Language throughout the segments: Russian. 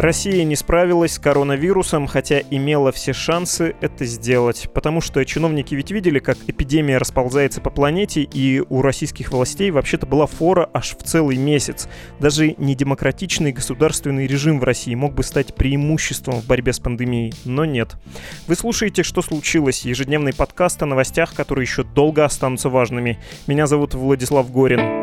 Россия не справилась с коронавирусом, хотя имела все шансы это сделать, потому что чиновники ведь видели, как эпидемия расползается по планете, и у российских властей вообще-то была фора аж в целый месяц. Даже недемократичный государственный режим в России мог бы стать преимуществом в борьбе с пандемией, но нет. Вы слушаете «Что случилось?» ежедневный подкаст о новостях, которые еще долго останутся важными. Меня зовут Владислав Горин.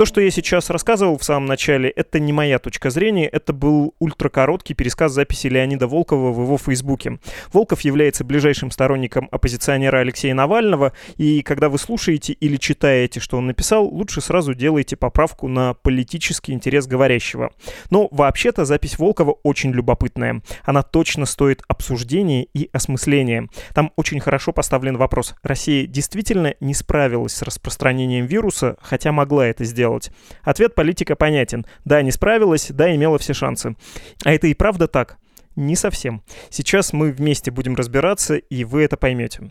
То, что я сейчас рассказывал в самом начале, это не моя точка зрения, это был ультракороткий пересказ записи Леонида Волкова в его фейсбуке. Волков является ближайшим сторонником оппозиционера Алексея Навального, и когда вы слушаете или читаете, что он написал, лучше сразу делайте поправку на политический интерес говорящего. Но вообще-то запись Волкова очень любопытная. Она точно стоит обсуждения и осмысления. Там очень хорошо поставлен вопрос. Россия действительно не справилась с распространением вируса, хотя могла это сделать делать? Ответ политика понятен. Да, не справилась, да, имела все шансы. А это и правда так? Не совсем. Сейчас мы вместе будем разбираться, и вы это поймете.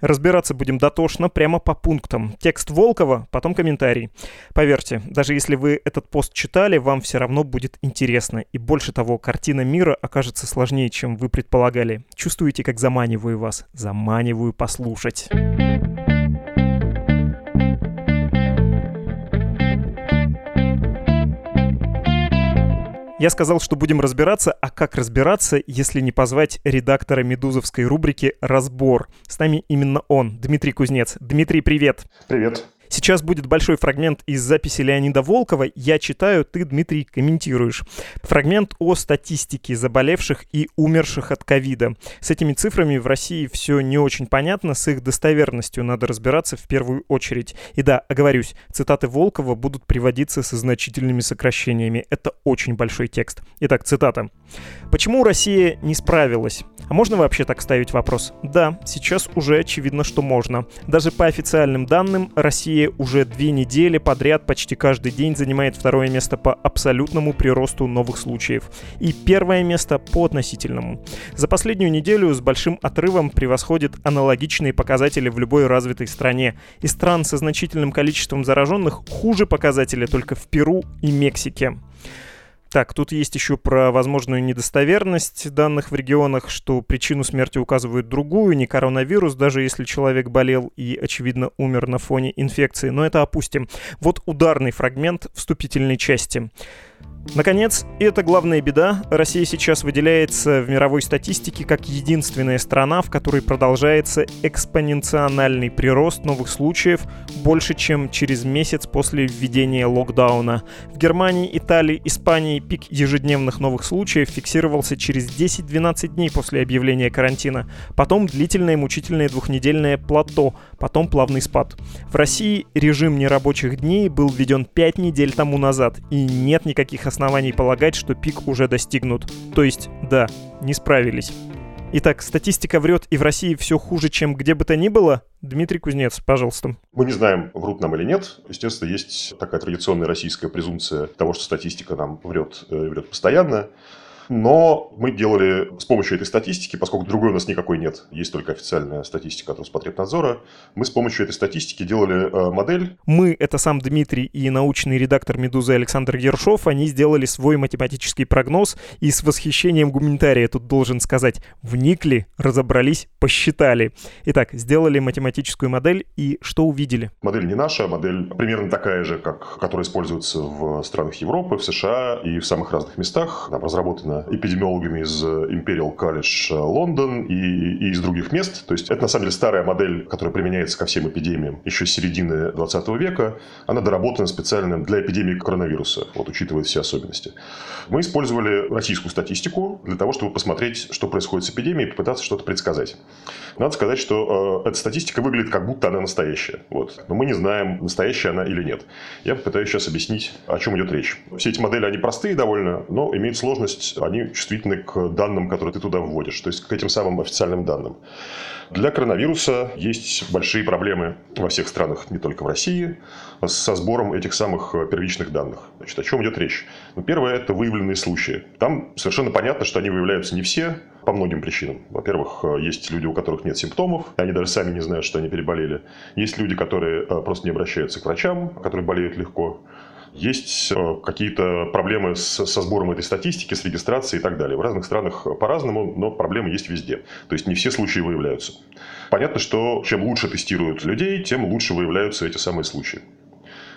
Разбираться будем дотошно, прямо по пунктам. Текст Волкова, потом комментарий. Поверьте, даже если вы этот пост читали, вам все равно будет интересно. И больше того, картина мира окажется сложнее, чем вы предполагали. Чувствуете, как заманиваю вас? Заманиваю послушать. Я сказал, что будем разбираться, а как разбираться, если не позвать редактора медузовской рубрики «Разбор». С нами именно он, Дмитрий Кузнец. Дмитрий, привет. Привет. Сейчас будет большой фрагмент из записи Леонида Волкова. Я читаю, ты, Дмитрий, комментируешь. Фрагмент о статистике заболевших и умерших от ковида. С этими цифрами в России все не очень понятно, с их достоверностью надо разбираться в первую очередь. И да, оговорюсь, цитаты Волкова будут приводиться со значительными сокращениями. Это очень большой текст. Итак, цитата. «Почему Россия не справилась? А можно вообще так ставить вопрос? Да, сейчас уже очевидно, что можно. Даже по официальным данным, Россия уже две недели подряд почти каждый день занимает второе место по абсолютному приросту новых случаев и первое место по относительному. За последнюю неделю с большим отрывом превосходит аналогичные показатели в любой развитой стране. Из стран со значительным количеством зараженных хуже показатели только в Перу и Мексике. Так, тут есть еще про возможную недостоверность данных в регионах, что причину смерти указывают другую, не коронавирус, даже если человек болел и, очевидно, умер на фоне инфекции. Но это опустим. Вот ударный фрагмент вступительной части. Наконец, и это главная беда, Россия сейчас выделяется в мировой статистике как единственная страна, в которой продолжается экспоненциональный прирост новых случаев больше, чем через месяц после введения локдауна. В Германии, Италии, Испании пик ежедневных новых случаев фиксировался через 10-12 дней после объявления карантина. Потом длительное мучительное двухнедельное плато, потом плавный спад. В России режим нерабочих дней был введен 5 недель тому назад, и нет никаких оснований полагать, что пик уже достигнут. То есть, да, не справились. Итак, статистика врет, и в России все хуже, чем где бы то ни было. Дмитрий Кузнец, пожалуйста. Мы не знаем, врут нам или нет. Естественно, есть такая традиционная российская презумпция того, что статистика нам врет, э, врет постоянно. Но мы делали с помощью этой статистики, поскольку другой у нас никакой нет, есть только официальная статистика от Роспотребнадзора, мы с помощью этой статистики делали э, модель. Мы, это сам Дмитрий и научный редактор «Медузы» Александр Ершов, они сделали свой математический прогноз и с восхищением гуманитария, тут должен сказать, вникли, разобрались, посчитали. Итак, сделали математическую модель и что увидели? Модель не наша, модель примерно такая же, как, которая используется в странах Европы, в США и в самых разных местах. Там разработана эпидемиологами из Imperial College Лондон и, и из других мест. То есть это на самом деле старая модель, которая применяется ко всем эпидемиям еще с середины 20 века. Она доработана специально для эпидемии коронавируса, вот учитывает все особенности. Мы использовали российскую статистику для того, чтобы посмотреть, что происходит с эпидемией и попытаться что-то предсказать. Надо сказать, что э, эта статистика выглядит как будто она настоящая. Вот. Но мы не знаем, настоящая она или нет. Я попытаюсь сейчас объяснить, о чем идет речь. Все эти модели, они простые довольно, но имеют сложность они чувствительны к данным, которые ты туда вводишь, то есть к этим самым официальным данным. Для коронавируса есть большие проблемы во всех странах, не только в России, со сбором этих самых первичных данных. Значит, о чем идет речь? Ну, первое – это выявленные случаи. Там совершенно понятно, что они выявляются не все, по многим причинам. Во-первых, есть люди, у которых нет симптомов, они даже сами не знают, что они переболели. Есть люди, которые э, просто не обращаются к врачам, которые болеют легко. Есть э, какие-то проблемы с, со сбором этой статистики, с регистрацией и так далее. В разных странах по-разному, но проблемы есть везде. То есть не все случаи выявляются. Понятно, что чем лучше тестируют людей, тем лучше выявляются эти самые случаи.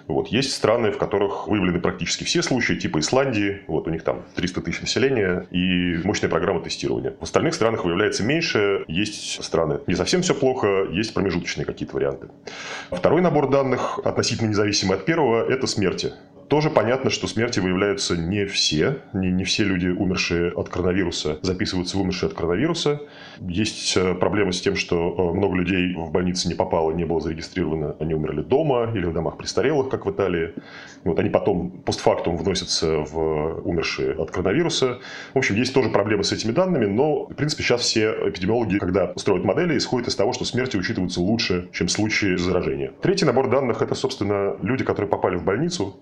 Вот. Есть страны, в которых выявлены практически все случаи, типа Исландии, вот у них там 300 тысяч населения и мощная программа тестирования. В остальных странах выявляется меньше, есть страны, не совсем все плохо, есть промежуточные какие-то варианты. Второй набор данных, относительно независимый от первого, это смерти. Тоже понятно, что смерти выявляются не все. Не, не все люди, умершие от коронавируса, записываются в умершие от коронавируса. Есть э, проблемы с тем, что э, много людей в больнице не попало, не было зарегистрировано, они умерли дома или в домах престарелых, как в Италии. Вот они потом постфактум вносятся в умершие от коронавируса. В общем, есть тоже проблемы с этими данными, но, в принципе, сейчас все эпидемиологи, когда строят модели, исходят из того, что смерти учитываются лучше, чем случаи заражения. Третий набор данных – это, собственно, люди, которые попали в больницу,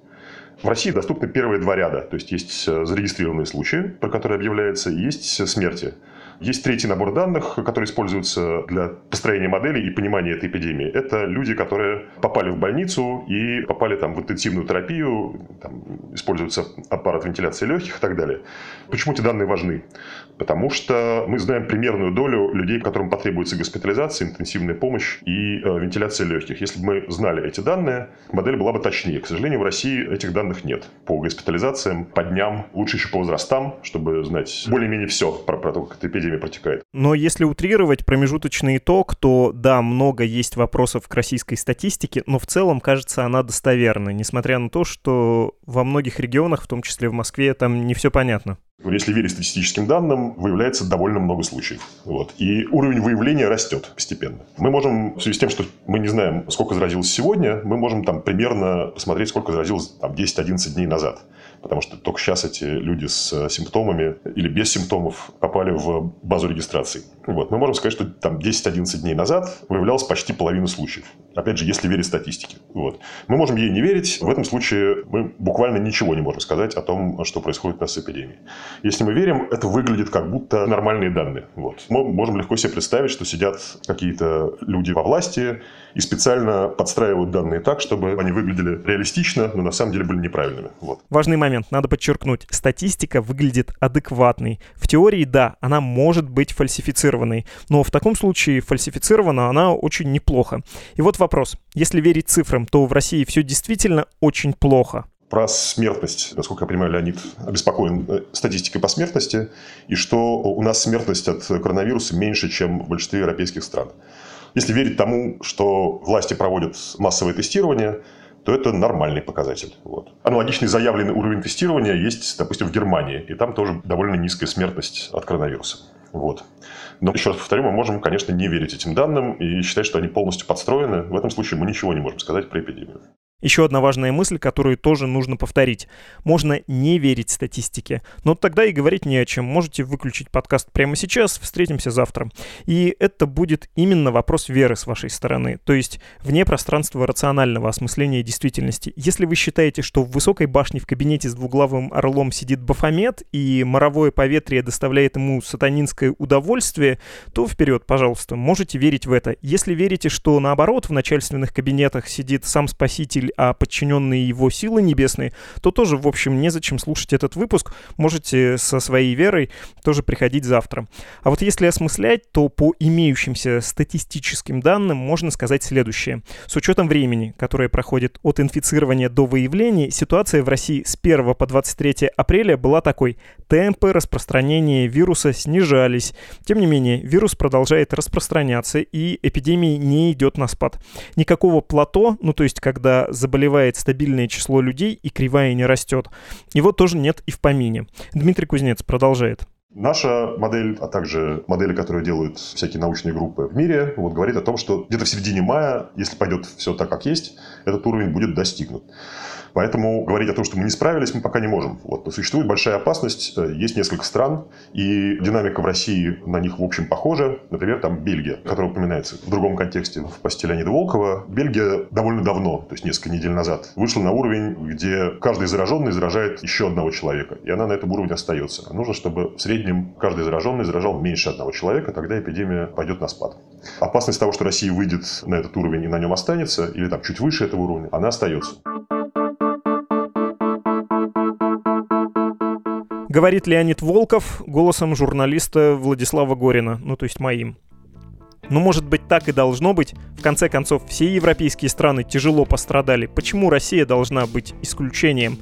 в России доступны первые два ряда. То есть есть э, зарегистрированные случаи, про которые объявляется, и есть смерти. Есть третий набор данных, который используется для построения моделей и понимания этой эпидемии. Это люди, которые попали в больницу и попали там в интенсивную терапию, там, используется аппарат вентиляции легких и так далее. Почему эти данные важны? Потому что мы знаем примерную долю людей, которым потребуется госпитализация, интенсивная помощь и э, вентиляция легких. Если бы мы знали эти данные, модель была бы точнее. К сожалению, в России этих данных нет. По госпитализациям, по дням, лучше еще по возрастам, чтобы знать более-менее все про, про то, как эта эпидемия эпидемия протекает. Но если утрировать промежуточный итог, то да, много есть вопросов к российской статистике, но в целом, кажется, она достоверна, несмотря на то, что во многих регионах, в том числе в Москве, там не все понятно. Если верить статистическим данным, выявляется довольно много случаев. Вот. И уровень выявления растет постепенно. Мы можем, в связи с тем, что мы не знаем, сколько заразилось сегодня, мы можем там примерно посмотреть, сколько заразилось там, 10-11 дней назад потому что только сейчас эти люди с симптомами или без симптомов попали в базу регистрации. Вот. Мы можем сказать, что там 10-11 дней назад выявлялась почти половина случаев. Опять же, если верить статистике. Вот. Мы можем ей не верить. В этом случае мы буквально ничего не можем сказать о том, что происходит у нас с эпидемией. Если мы верим, это выглядит как будто нормальные данные. Вот. Мы можем легко себе представить, что сидят какие-то люди во власти и специально подстраивают данные так, чтобы они выглядели реалистично, но на самом деле были неправильными. Вот. Важный момент, надо подчеркнуть. Статистика выглядит адекватной. В теории, да, она может быть фальсифицированной, но в таком случае фальсифицирована она очень неплохо. И вот вопрос. Если верить цифрам, то в России все действительно очень плохо. Про смертность, насколько я понимаю, Леонид обеспокоен э, статистикой по смертности, и что у нас смертность от коронавируса меньше, чем в большинстве европейских стран. Если верить тому, что власти проводят массовое тестирование, то это нормальный показатель. Вот. Аналогичный заявленный уровень тестирования есть, допустим, в Германии, и там тоже довольно низкая смертность от коронавируса. Вот. Но, еще раз повторю, мы можем, конечно, не верить этим данным и считать, что они полностью подстроены. В этом случае мы ничего не можем сказать про эпидемию. Еще одна важная мысль, которую тоже нужно повторить. Можно не верить статистике, но тогда и говорить не о чем. Можете выключить подкаст прямо сейчас, встретимся завтра. И это будет именно вопрос веры с вашей стороны, то есть вне пространства рационального осмысления действительности. Если вы считаете, что в высокой башне в кабинете с двуглавым орлом сидит Бафомет, и моровое поветрие доставляет ему сатанинское удовольствие, то вперед, пожалуйста, можете верить в это. Если верите, что наоборот в начальственных кабинетах сидит сам Спаситель А подчиненные его силы небесные, то тоже, в общем, незачем слушать этот выпуск. Можете со своей верой тоже приходить завтра. А вот если осмыслять, то по имеющимся статистическим данным можно сказать следующее. С учетом времени, которое проходит от инфицирования до выявления, ситуация в России с 1 по 23 апреля была такой. Темпы распространения вируса снижались. Тем не менее, вирус продолжает распространяться, и эпидемия не идет на спад. Никакого плато, ну то есть когда заболевает стабильное число людей и кривая не растет. Его тоже нет и в помине. Дмитрий Кузнец продолжает. Наша модель, а также модели, которые делают всякие научные группы в мире, вот, говорит о том, что где-то в середине мая, если пойдет все так, как есть, этот уровень будет достигнут. Поэтому говорить о том, что мы не справились, мы пока не можем. Вот. Но существует большая опасность. Э, есть несколько стран, и динамика в России на них, в общем, похожа. Например, там Бельгия, которая упоминается в другом контексте в посте Леонида Волкова. Бельгия довольно давно, то есть несколько недель назад, вышла на уровень, где каждый зараженный заражает еще одного человека. И она на этом уровне остается. Нужно, чтобы в среднем каждый зараженный заражал меньше одного человека, тогда эпидемия пойдет на спад. Опасность того, что Россия выйдет на этот уровень и на нем останется, или там чуть выше этого уровня, она остается. Говорит Леонид Волков голосом журналиста Владислава Горина, ну то есть моим. Ну, может быть, так и должно быть. В конце концов, все европейские страны тяжело пострадали. Почему Россия должна быть исключением?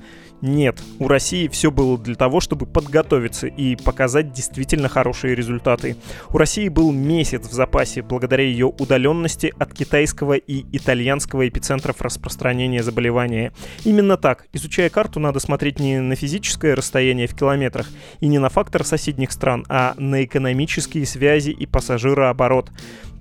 Нет, у России все было для того, чтобы подготовиться и показать действительно хорошие результаты. У России был месяц в запасе благодаря ее удаленности от китайского и итальянского эпицентров распространения заболевания. Именно так, изучая карту, надо смотреть не на физическое расстояние в километрах и не на фактор соседних стран, а на экономические связи и пассажирооборот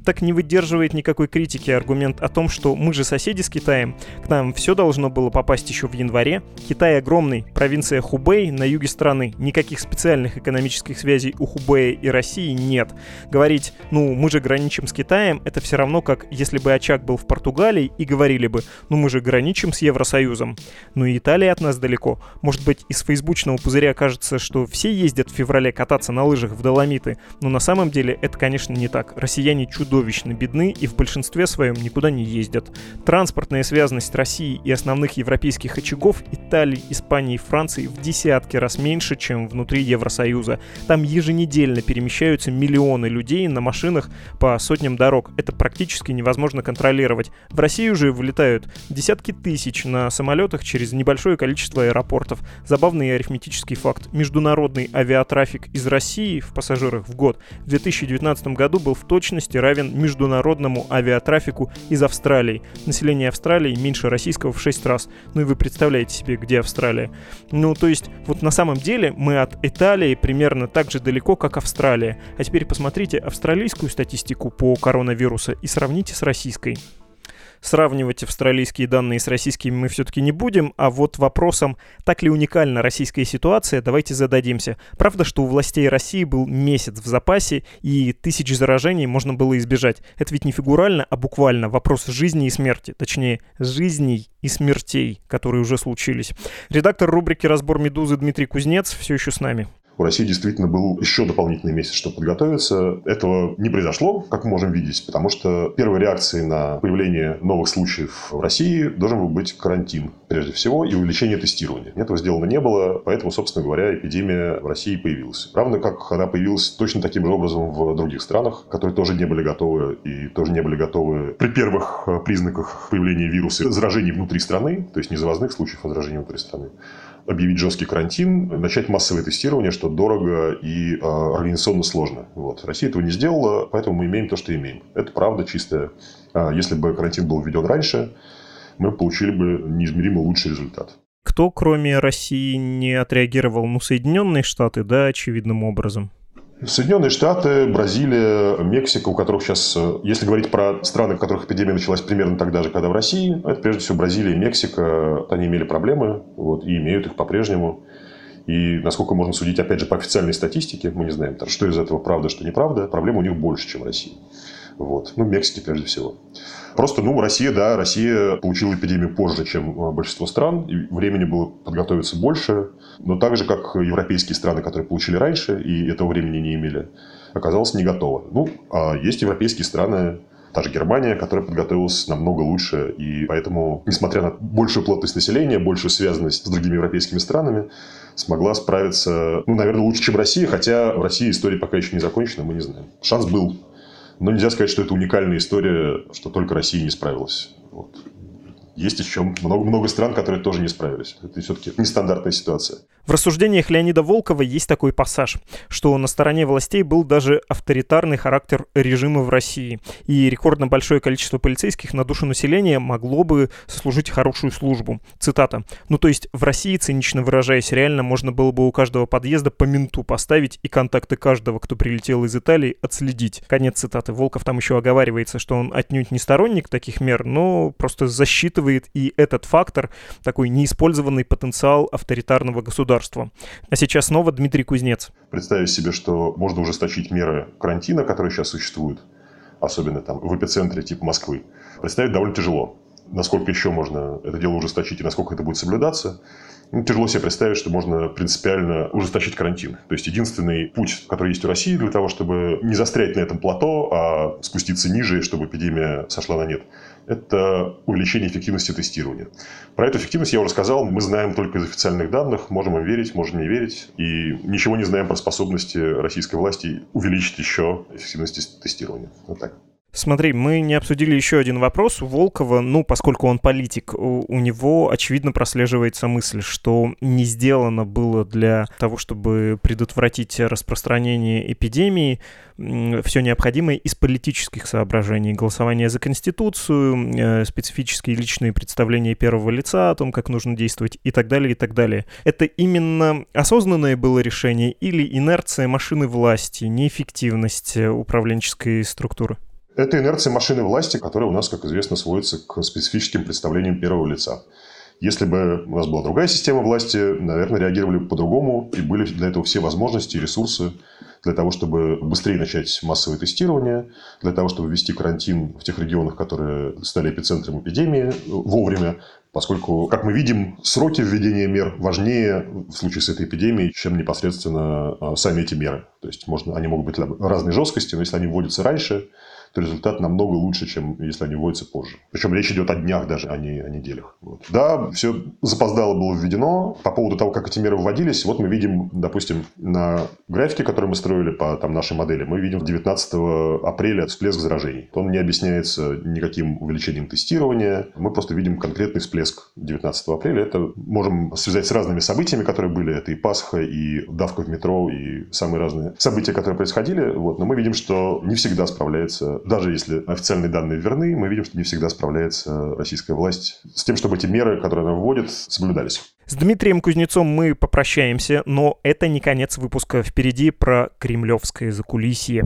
так не выдерживает никакой критики аргумент о том, что мы же соседи с Китаем, к нам все должно было попасть еще в январе. Китай огромный, провинция Хубэй на юге страны, никаких специальных экономических связей у Хубэя и России нет. Говорить, ну мы же граничим с Китаем, это все равно как если бы очаг был в Португалии и говорили бы, ну мы же граничим с Евросоюзом. Ну и Италия от нас далеко. Может быть из фейсбучного пузыря кажется, что все ездят в феврале кататься на лыжах в Доломиты, но на самом деле это, конечно, не так. Россияне чудо чудовищно бедны и в большинстве своем никуда не ездят. Транспортная связанность России и основных европейских очагов Италии, Испании и Франции в десятки раз меньше, чем внутри Евросоюза. Там еженедельно перемещаются миллионы людей на машинах по сотням дорог. Это практически невозможно контролировать. В Россию же вылетают десятки тысяч на самолетах через небольшое количество аэропортов. Забавный арифметический факт. Международный авиатрафик из России в пассажирах в год в 2019 году был в точности равен равен международному авиатрафику из Австралии. Население Австралии меньше российского в 6 раз. Ну и вы представляете себе, где Австралия. Ну, то есть, вот на самом деле мы от Италии примерно так же далеко, как Австралия. А теперь посмотрите австралийскую статистику по коронавирусу и сравните с российской. Сравнивать австралийские данные с российскими мы все-таки не будем, а вот вопросом, так ли уникальна российская ситуация, давайте зададимся. Правда, что у властей России был месяц в запасе, и тысяч заражений можно было избежать. Это ведь не фигурально, а буквально вопрос жизни и смерти. Точнее, жизней и смертей, которые уже случились. Редактор рубрики «Разбор Медузы» Дмитрий Кузнец все еще с нами. У России действительно был еще дополнительный месяц, чтобы подготовиться. Этого не произошло, как мы можем видеть, потому что первой реакцией на появление новых случаев в России должен был быть карантин, прежде всего, и увеличение тестирования. Этого сделано не было, поэтому, собственно говоря, эпидемия в России появилась. Равно как она появилась точно таким же образом в других странах, которые тоже не были готовы и тоже не были готовы при первых признаках появления вируса заражений внутри страны, то есть не завозных случаев, а заражений внутри страны объявить жесткий карантин, начать массовое тестирование, что дорого и э, организационно сложно. Вот. Россия этого не сделала, поэтому мы имеем то, что имеем. Это правда чистая. А если бы карантин был введен раньше, мы получили бы неизмеримо лучший результат. Кто, кроме России, не отреагировал? Ну, Соединенные Штаты, да, очевидным образом. Соединенные Штаты, Бразилия, Мексика, у которых сейчас, э, если говорить про страны, в которых эпидемия началась примерно тогда же, когда в России, это прежде всего Бразилия и Мексика, они имели проблемы вот, и имеют их по-прежнему. И насколько можно судить, опять же, по официальной статистике, мы не знаем, что из этого правда, что неправда, проблем у них больше, чем в России. Вот. Ну, в прежде всего. Просто, ну, Россия, да, Россия получила эпидемию позже, чем э, большинство стран, и времени было подготовиться больше, но так же, как европейские страны, которые получили раньше и этого времени не имели, оказалось не готово. Ну, а есть европейские страны, та же Германия, которая подготовилась намного лучше, и поэтому, несмотря на большую плотность населения, большую связанность с другими европейскими странами, смогла справиться, ну, наверное, лучше, чем Россия, хотя в России история пока еще не закончена, мы не знаем. Шанс был. Но нельзя сказать, что это уникальная история, что только Россия не справилась. Вот. Есть еще много-много стран, которые тоже не справились. Это все-таки нестандартная ситуация. В рассуждениях Леонида Волкова есть такой пассаж, что на стороне властей был даже авторитарный характер режима в России, и рекордно большое количество полицейских на душу населения могло бы сослужить хорошую службу. Цитата. «Ну то есть в России, цинично выражаясь, реально можно было бы у каждого подъезда по менту поставить и контакты каждого, кто прилетел из Италии, отследить». Конец цитаты. Волков там еще оговаривается, что он отнюдь не сторонник таких мер, но просто засчитывает и этот фактор, такой неиспользованный потенциал авторитарного государства. А сейчас снова Дмитрий Кузнец. Представить себе, что можно ужесточить меры карантина, которые сейчас существуют, особенно там в эпицентре типа Москвы, представить довольно тяжело. насколько еще можно это дело ужесточить и насколько это будет соблюдаться, ну, тяжело себе представить, что можно принципиально ужесточить карантин. То есть единственный путь, который есть у России для того, чтобы не застрять на этом плато, а спуститься ниже, чтобы эпидемия сошла на нет, это увеличение эффективности тестирования. Про эту эффективность я уже сказал, мы знаем только из официальных данных, можем им верить, можем не верить, и ничего не знаем про способности российской власти увеличить еще эффективность тестирования. Вот так. Смотри, мы не обсудили еще один вопрос. У Волкова, ну, поскольку он политик, у, у него, очевидно, прослеживается мысль, что не сделано было для того, чтобы предотвратить распространение эпидемии, все необходимое из политических соображений. Голосование за Конституцию, э, специфические личные представления первого лица о том, как нужно действовать и так далее, и так далее. Это именно осознанное было решение или инерция машины власти, неэффективность э, управленческой структуры? Это инерция машины власти, которая у нас, как известно, сводится к специфическим представлениям первого лица. Если бы у нас была другая система власти, наверное, реагировали бы по-другому, и были для этого все возможности и ресурсы для того, чтобы быстрее начать массовое тестирование, для того, чтобы ввести карантин в тех регионах, которые стали эпицентром эпидемии вовремя, поскольку, как мы видим, сроки введения мер важнее в случае с этой эпидемией, чем непосредственно а, сами эти меры. То есть можно, они могут быть разной жесткости, но если они вводятся раньше, то результат намного лучше, чем если они вводятся позже. Причем речь идет о днях даже, а не о неделях. Вот. Да, все запоздало было введено. По поводу того, как эти меры вводились, вот мы видим, допустим, на графике, который мы строили по там, нашей модели, мы видим 19 апреля всплеск заражений. Он не объясняется никаким увеличением тестирования. Мы просто видим конкретный всплеск 19 апреля. Это можем связать с разными событиями, которые были. Это и Пасха, и давка в метро, и самые разные события, которые происходили. Вот. Но мы видим, что не всегда справляется даже если официальные данные верны, мы видим, что не всегда справляется российская власть с тем, чтобы эти меры, которые она вводит, соблюдались. С Дмитрием Кузнецом мы попрощаемся, но это не конец выпуска. Впереди про кремлевское закулисье.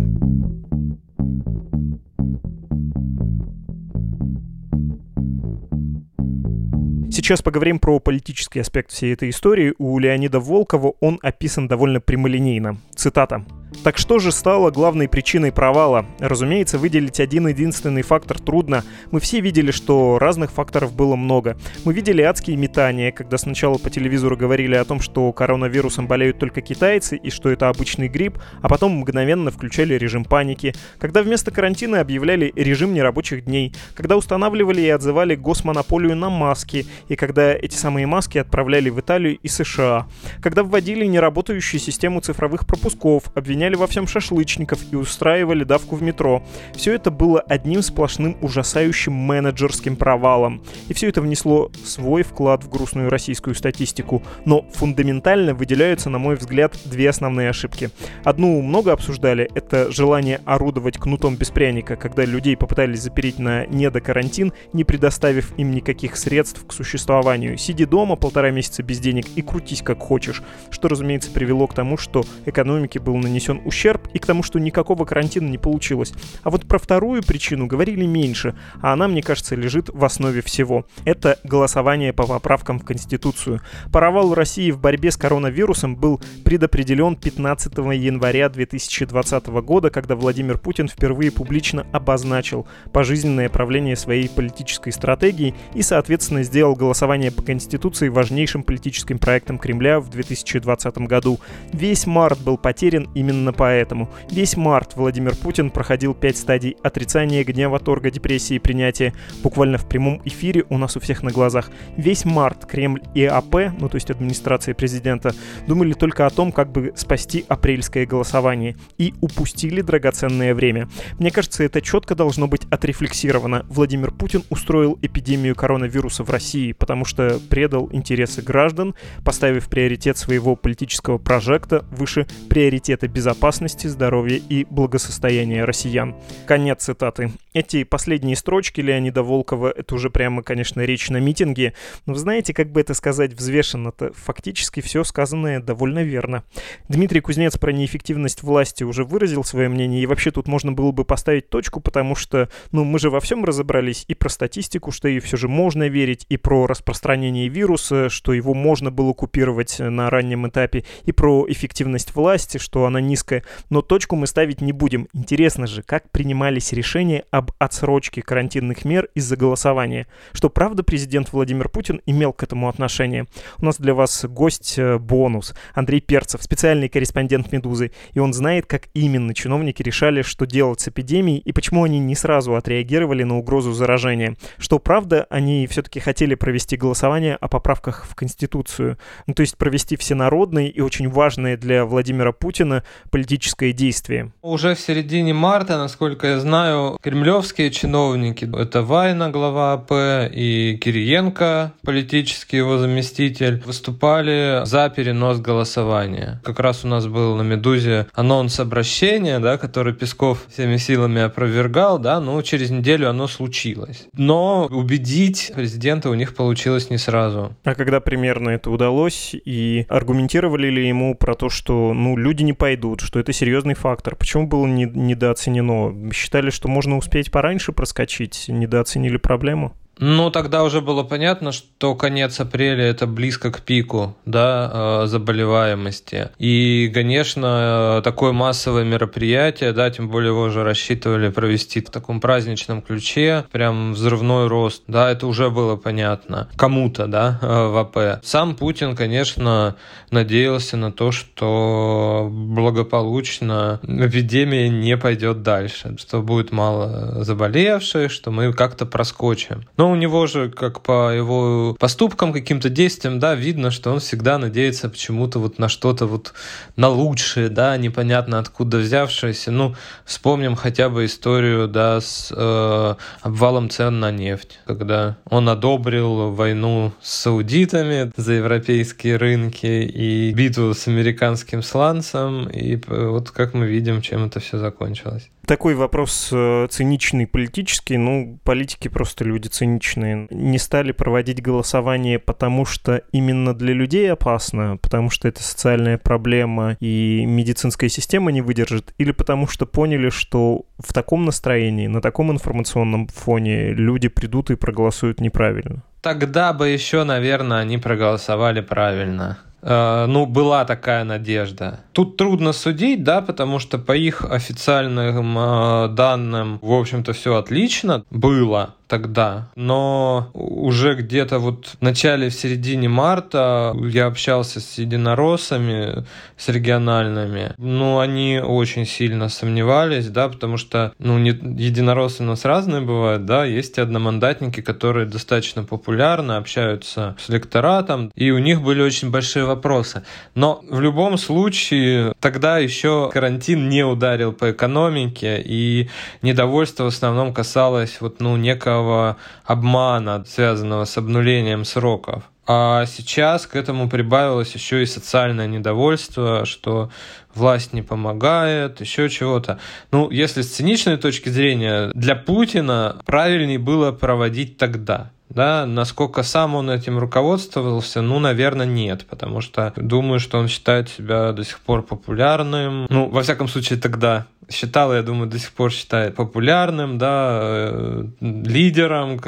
Сейчас поговорим про политический аспект всей этой истории. У Леонида Волкова он описан довольно прямолинейно. Цитата. Так что же стало главной причиной провала? Разумеется, выделить один единственный фактор трудно. Мы все видели, что разных факторов было много. Мы видели адские метания, когда сначала по телевизору говорили о том, что коронавирусом болеют только китайцы и что это обычный грипп, а потом мгновенно включали режим паники, когда вместо карантина объявляли режим нерабочих дней, когда устанавливали и отзывали госмонополию на маски, и когда эти самые маски отправляли в Италию и США, когда вводили неработающую систему цифровых пропусков, обвиняли обвиняли во всем шашлычников и устраивали давку в метро. Все это было одним сплошным ужасающим менеджерским провалом. И все это внесло свой вклад в грустную российскую статистику. Но фундаментально выделяются, на мой взгляд, две основные ошибки. Одну много обсуждали, это желание орудовать кнутом без пряника, когда людей попытались запереть на недокарантин, не предоставив им никаких средств к существованию. Сиди дома полтора месяца без денег и крутись как хочешь, что, разумеется, привело к тому, что экономике был нанесен нанесен ущерб и к тому, что никакого карантина не получилось. А вот про вторую причину говорили меньше, а она, мне кажется, лежит в основе всего. Это голосование по поправкам в Конституцию. Провал России в борьбе с коронавирусом был предопределен 15 января 2020 года, когда Владимир Путин впервые публично обозначил пожизненное правление своей политической стратегии и, соответственно, сделал голосование по Конституции важнейшим политическим проектом Кремля в 2020 году. Весь март был потерян именно Именно поэтому весь март Владимир Путин проходил пять стадий отрицания, гнева, торга, депрессии и принятия буквально в прямом эфире у нас у всех на глазах. Весь март Кремль и АП, ну то есть администрация президента, думали только о том, как бы спасти апрельское голосование и упустили драгоценное время. Мне кажется, это четко должно быть отрефлексировано. Владимир Путин устроил эпидемию коронавируса в России, потому что предал интересы граждан, поставив приоритет своего политического прожекта выше приоритета безопасности безопасности, здоровья и благосостояния россиян. Конец цитаты. Эти последние строчки Леонида Волкова, это уже прямо, конечно, речь на митинге, но вы знаете, как бы это сказать взвешенно-то, фактически все сказанное довольно верно. Дмитрий Кузнец про неэффективность власти уже выразил свое мнение, и вообще тут можно было бы поставить точку, потому что, ну, мы же во всем разобрались, и про статистику, что ей все же можно верить, и про распространение вируса, что его можно было купировать на раннем этапе, и про эффективность власти, что она не низкая, но точку мы ставить не будем. Интересно же, как принимались решения об отсрочке карантинных мер из-за голосования. Что правда президент Владимир Путин имел к этому отношение? У нас для вас гость э, бонус. Андрей Перцев, специальный корреспондент «Медузы». И он знает, как именно чиновники решали, что делать с эпидемией и почему они не сразу отреагировали на угрозу заражения. Что правда, они все-таки хотели провести голосование о поправках в Конституцию. Ну, то есть провести всенародное и очень важное для Владимира Путина политическое действие. Уже в середине марта, насколько я знаю, кремлевские чиновники, это Вайна, глава АП, и Кириенко, политический его заместитель, выступали за перенос голосования. Как раз у нас был на «Медузе» анонс обращения, да, который Песков всеми силами опровергал, да, ну, через неделю оно случилось. Но убедить президента у них получилось не сразу. А когда примерно это удалось, и аргументировали ли ему про то, что, ну, люди не пойдут, что это серьезный фактор? Почему было не, недооценено? Считали, что можно успеть пораньше проскочить, недооценили проблему? Ну, тогда уже было понятно, что конец апреля это близко к пику да, э, заболеваемости. И, конечно, такое массовое мероприятие, да, тем более его уже рассчитывали провести в таком праздничном ключе, прям взрывной рост, да, это уже было понятно кому-то, да, э, в АП. Сам Путин, конечно, надеялся на то, что благополучно эпидемия не пойдет дальше, что будет мало заболевших, что мы как-то проскочим. Но у него же, как по его поступкам, каким-то действиям, да, видно, что он всегда надеется почему-то вот на что-то вот на лучшее, да, непонятно откуда взявшееся. Ну, вспомним хотя бы историю, да, с э, обвалом цен на нефть, когда он одобрил войну с саудитами за европейские рынки и битву с американским сланцем, и вот как мы видим, чем это все закончилось такой вопрос э, циничный политический. Ну, политики просто люди циничные. Не стали проводить голосование, потому что именно для людей опасно, потому что это социальная проблема и медицинская система не выдержит, или потому что поняли, что в таком настроении, на таком информационном фоне люди придут и проголосуют неправильно. Тогда бы еще, наверное, они проголосовали правильно. Э, ну, была такая надежда. Тут трудно судить, да, потому что по их официальным э, данным, в общем-то, все отлично было тогда. Но уже где-то вот в начале, в середине марта я общался с единороссами, с региональными. Ну, они очень сильно сомневались, да, потому что, ну, не, единороссы у нас разные бывают, да, есть одномандатники, которые достаточно популярны, общаются с электоратом, и у них были очень большие вопросы. Но в любом случае, тогда еще карантин не ударил по экономике, и недовольство в основном касалось вот, ну, некого некого обмана, связанного с обнулением сроков. А сейчас к этому прибавилось еще и социальное недовольство, что власть не помогает, еще чего-то. Ну, если с циничной точки зрения, для Путина правильнее было проводить тогда. Да, насколько сам он этим руководствовался, ну, наверное, нет, потому что думаю, что он считает себя до сих пор популярным. Ну, во всяком случае, тогда считал, я думаю, до сих пор считает популярным, да, э, лидером,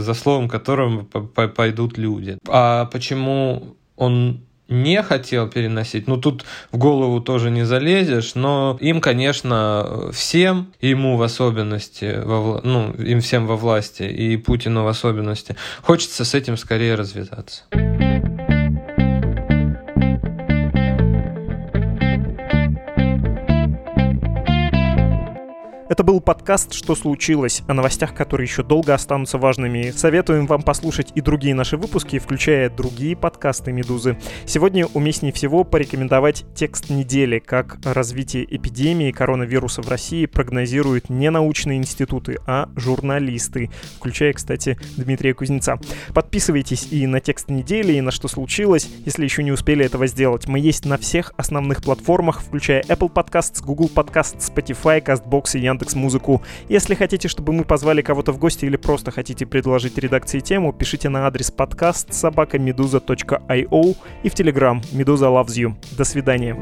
за словом которым пойдут люди. А почему он не хотел переносить, ну тут в голову тоже не залезешь, но им, конечно, всем, ему в особенности, во, ну, им всем во власти, и Путину в особенности, хочется с этим скорее развязаться. Это был подкаст «Что случилось?» о новостях, которые еще долго останутся важными. Советуем вам послушать и другие наши выпуски, включая другие подкасты «Медузы». Сегодня уместнее всего порекомендовать текст недели, как развитие эпидемии коронавируса в России прогнозируют не научные институты, а журналисты, включая, кстати, Дмитрия Кузнеца. Подписывайтесь и на текст недели, и на «Что случилось?», если еще не успели этого сделать. Мы есть на всех основных платформах, включая Apple Podcasts, Google Podcasts, Spotify, CastBox и Яндекс Яндекс Музыку. Если хотите, чтобы мы позвали кого-то в гости или просто хотите предложить редакции тему, пишите на адрес подкаст собакамедуза.io и в Телеграм Медуза Loves You. До свидания.